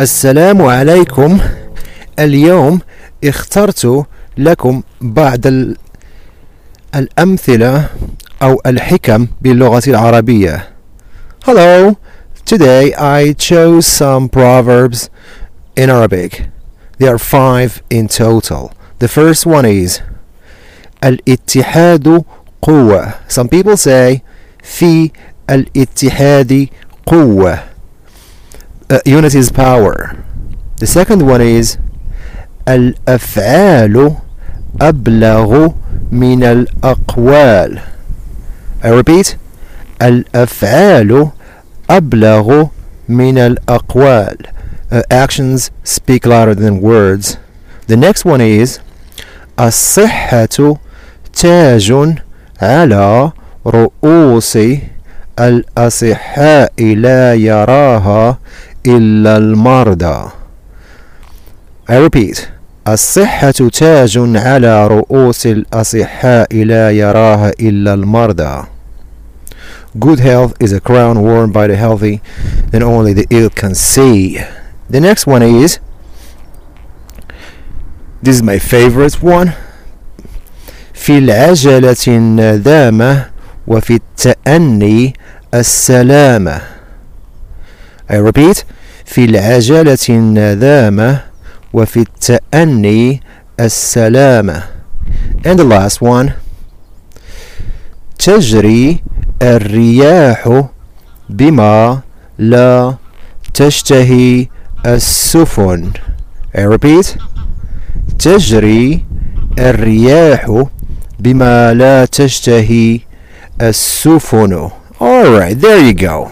السلام عليكم اليوم اخترت لكم بعض الأمثلة أو الحكم باللغة العربية Hello Today I chose some proverbs in Arabic There are five in total The first one is الاتحاد قوة Some people say في الاتحاد قوة uh, unity is power. The second one is الأفعال أبلغ من الأقوال. I repeat الأفعال أبلغ من الأقوال. Uh, actions speak louder than words. The next one is الصحة تاج على رؤوس الأصحاء لا يراها إلا المرضى I repeat الصحة تاج على رؤوس الأصحاء لا يراها إلا المرضى Good health is a crown worn by the healthy that only the ill can see. The next one is This is my favorite one في العجلة الندامة وفي التأني السلامة I repeat في العجلة الندامة وفي التأني السلامة. And the last one. تجري الرياح بما لا تشتهي السفن. I repeat تجري الرياح بما لا تشتهي السفن. Alright, there you go.